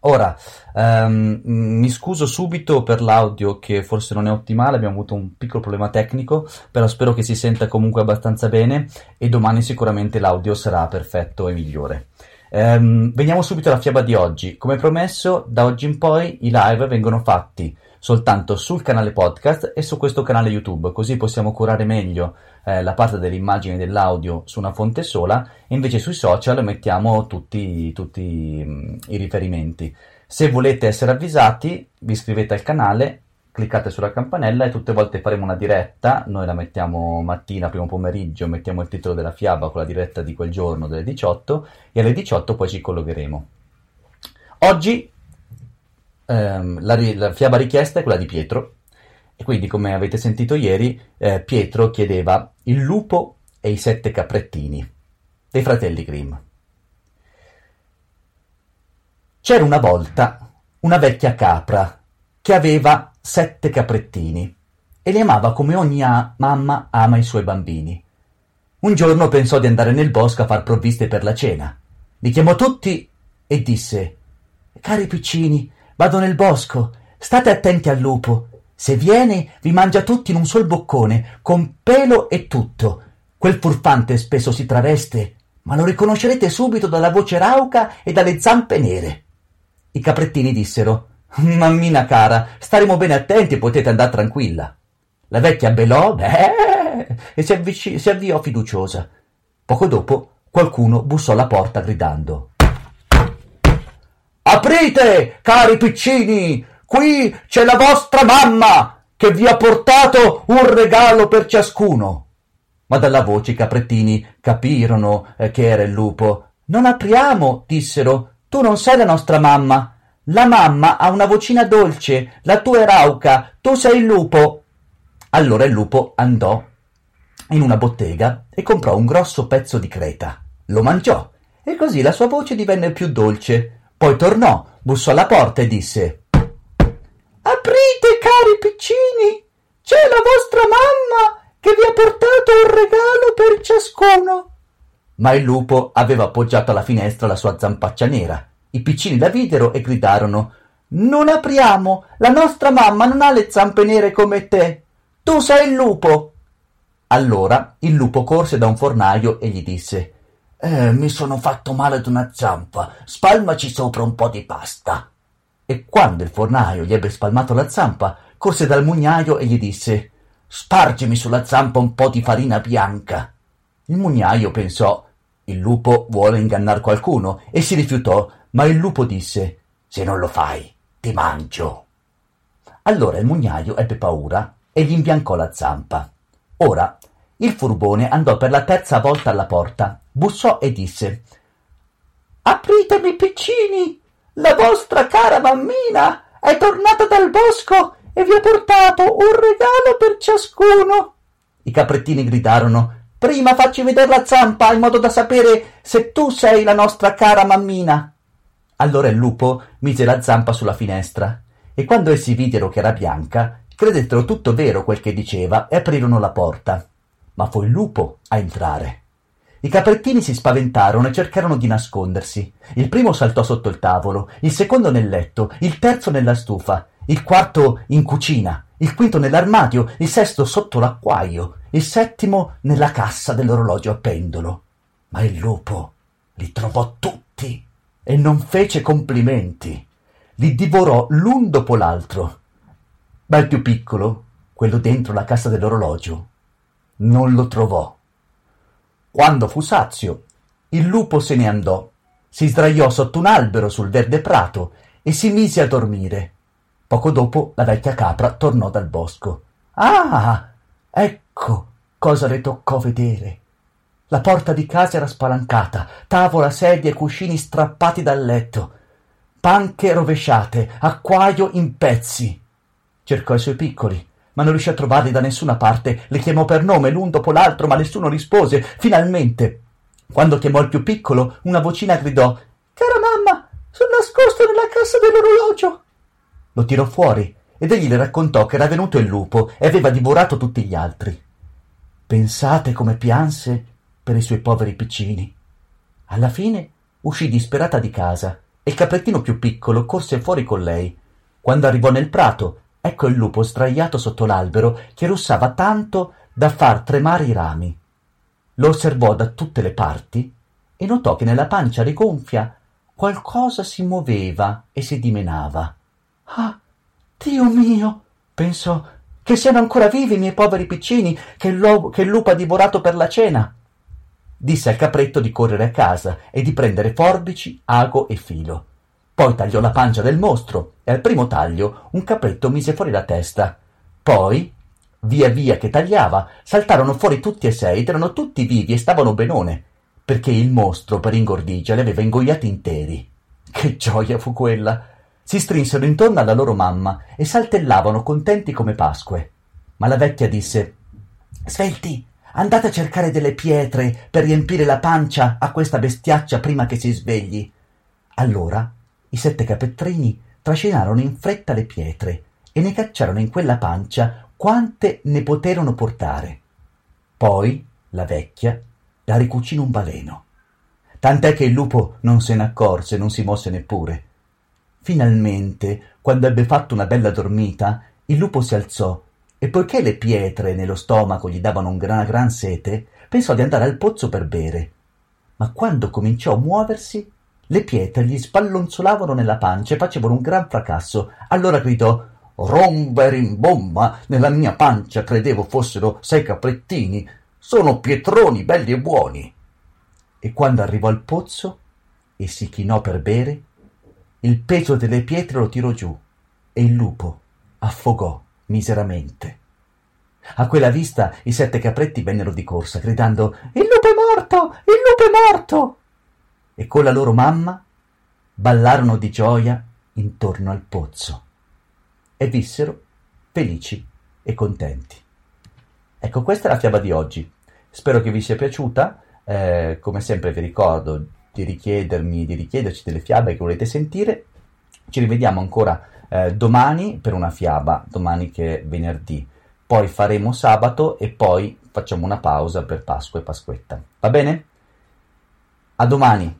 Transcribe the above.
Ora, ehm, mi scuso subito per l'audio che forse non è ottimale, abbiamo avuto un piccolo problema tecnico, però spero che si senta comunque abbastanza bene e domani sicuramente l'audio sarà perfetto e migliore. Ehm, veniamo subito alla fiaba di oggi. Come promesso, da oggi in poi i live vengono fatti soltanto sul canale podcast e su questo canale YouTube, così possiamo curare meglio eh, la parte dell'immagine e dell'audio su una fonte sola e invece sui social mettiamo tutti, tutti mh, i riferimenti. Se volete essere avvisati, vi iscrivete al canale, cliccate sulla campanella e tutte le volte faremo una diretta, noi la mettiamo mattina, primo pomeriggio, mettiamo il titolo della fiaba con la diretta di quel giorno delle 18 e alle 18 poi ci collegheremo. Oggi ehm, la, la, fiaba richiesta è quella di Pietro, e quindi, come avete sentito ieri, eh, Pietro chiedeva il lupo e i sette caprettini dei fratelli Grimm. C'era una volta una vecchia capra che aveva sette caprettini e li amava come ogni a- mamma ama i suoi bambini. Un giorno pensò di andare nel bosco a far provviste per la cena. Li chiamò tutti e disse Cari piccini, Vado nel bosco. State attenti al lupo. Se viene, vi mangia tutti in un sol boccone, con pelo e tutto. Quel furfante spesso si traveste, ma lo riconoscerete subito dalla voce rauca e dalle zampe nere. I caprettini dissero Mammina cara, staremo bene attenti e potete andare tranquilla. La vecchia belò beh, e si, avvic- si avviò fiduciosa. Poco dopo qualcuno bussò alla porta gridando Aprite, cari piccini, qui c'è la vostra mamma che vi ha portato un regalo per ciascuno. Ma dalla voce i caprettini capirono eh, che era il lupo. Non apriamo, dissero, tu non sei la nostra mamma. La mamma ha una vocina dolce, la tua è rauca, tu sei il lupo. Allora il lupo andò in una bottega e comprò un grosso pezzo di creta. Lo mangiò e così la sua voce divenne più dolce. Poi tornò, bussò alla porta e disse Aprite, cari piccini, c'è la vostra mamma che vi ha portato un regalo per ciascuno. Ma il lupo aveva appoggiato alla finestra la sua zampaccia nera. I piccini la videro e gridarono Non apriamo, la nostra mamma non ha le zampe nere come te. Tu sei il lupo. Allora il lupo corse da un fornaio e gli disse eh, mi sono fatto male ad una zampa, spalmaci sopra un po' di pasta. E quando il fornaio gli ebbe spalmato la zampa, corse dal mugnaio e gli disse Spargimi sulla zampa un po' di farina bianca. Il mugnaio pensò il lupo vuole ingannar qualcuno e si rifiutò, ma il lupo disse Se non lo fai, ti mangio. Allora il mugnaio ebbe paura e gli imbiancò la zampa. Ora il furbone andò per la terza volta alla porta bussò e disse Apritemi, piccini, la vostra cara mammina è tornata dal bosco e vi ha portato un regalo per ciascuno. I caprettini gridarono Prima facci vedere la zampa in modo da sapere se tu sei la nostra cara mammina. Allora il lupo mise la zampa sulla finestra e quando essi videro che era bianca, credettero tutto vero quel che diceva e aprirono la porta. Ma fu il lupo a entrare. I caprettini si spaventarono e cercarono di nascondersi. Il primo saltò sotto il tavolo, il secondo nel letto, il terzo nella stufa, il quarto in cucina, il quinto nell'armadio, il sesto sotto l'acquaio, il settimo nella cassa dell'orologio a pendolo. Ma il lupo li trovò tutti e non fece complimenti. Li divorò l'un dopo l'altro. Ma il più piccolo, quello dentro la cassa dell'orologio, non lo trovò. Quando fu sazio, il lupo se ne andò, si sdraiò sotto un albero sul verde prato e si mise a dormire. Poco dopo la vecchia capra tornò dal bosco. Ah! Ecco cosa le toccò vedere. La porta di casa era spalancata, tavola, sedie e cuscini strappati dal letto, panche rovesciate, acquaio in pezzi. Cercò i suoi piccoli, ma non riuscì a trovarli da nessuna parte. Le chiamò per nome l'un dopo l'altro, ma nessuno rispose. Finalmente, quando chiamò il più piccolo, una vocina gridò Cara mamma, sono nascosto nella cassa dell'orologio. Lo tirò fuori ed egli le raccontò che era venuto il lupo e aveva divorato tutti gli altri. Pensate come pianse per i suoi poveri piccini. Alla fine uscì disperata di casa e il caprettino più piccolo corse fuori con lei. Quando arrivò nel prato, ecco il lupo sdraiato sotto l'albero che russava tanto da far tremare i rami. Lo osservò da tutte le parti e notò che nella pancia rigonfia qualcosa si muoveva e si dimenava. Ah, Dio mio! pensò, che siano ancora vivi i miei poveri piccini che il, che il lupo ha divorato per la cena. Disse al capretto di correre a casa e di prendere forbici, ago e filo. Poi tagliò la pancia del mostro e al primo taglio un capretto mise fuori la testa. Poi, via via che tagliava, saltarono fuori tutti e sei ed erano tutti vivi e stavano benone, perché il mostro per ingordigia li aveva ingoiati interi. Che gioia fu quella! Si strinsero intorno alla loro mamma e saltellavano contenti come Pasque. Ma la vecchia disse Svelti, andate a cercare delle pietre per riempire la pancia a questa bestiaccia prima che si svegli. Allora i sette capettrini trascinarono in fretta le pietre e ne cacciarono in quella pancia quante ne poterono portare. Poi la vecchia la ricucì in un baleno. Tant'è che il lupo non se ne accorse, non si mosse neppure. Finalmente, quando ebbe fatto una bella dormita, il lupo si alzò e poiché le pietre nello stomaco gli davano un gran, gran sete, pensò di andare al pozzo per bere. Ma quando cominciò a muoversi, le pietre gli spallonzolavano nella pancia e facevano un gran fracasso. Allora gridò Romba e rimbomba, nella mia pancia credevo fossero sei caprettini. Sono pietroni belli e buoni. E quando arrivò al pozzo e si chinò per bere, il peso delle pietre lo tirò giù e il lupo affogò miseramente. A quella vista i sette capretti vennero di corsa, gridando Il lupo è morto! Il lupo è morto! E con la loro mamma ballarono di gioia intorno al pozzo e vissero felici e contenti. Ecco, questa è la fiaba di oggi. Spero che vi sia piaciuta. Eh, come sempre vi ricordo di richiedermi, di richiederci delle fiabe che volete sentire. Ci rivediamo ancora eh, domani per una fiaba, domani che è venerdì. Poi faremo sabato e poi facciamo una pausa per Pasqua e Pasquetta. Va bene? A domani.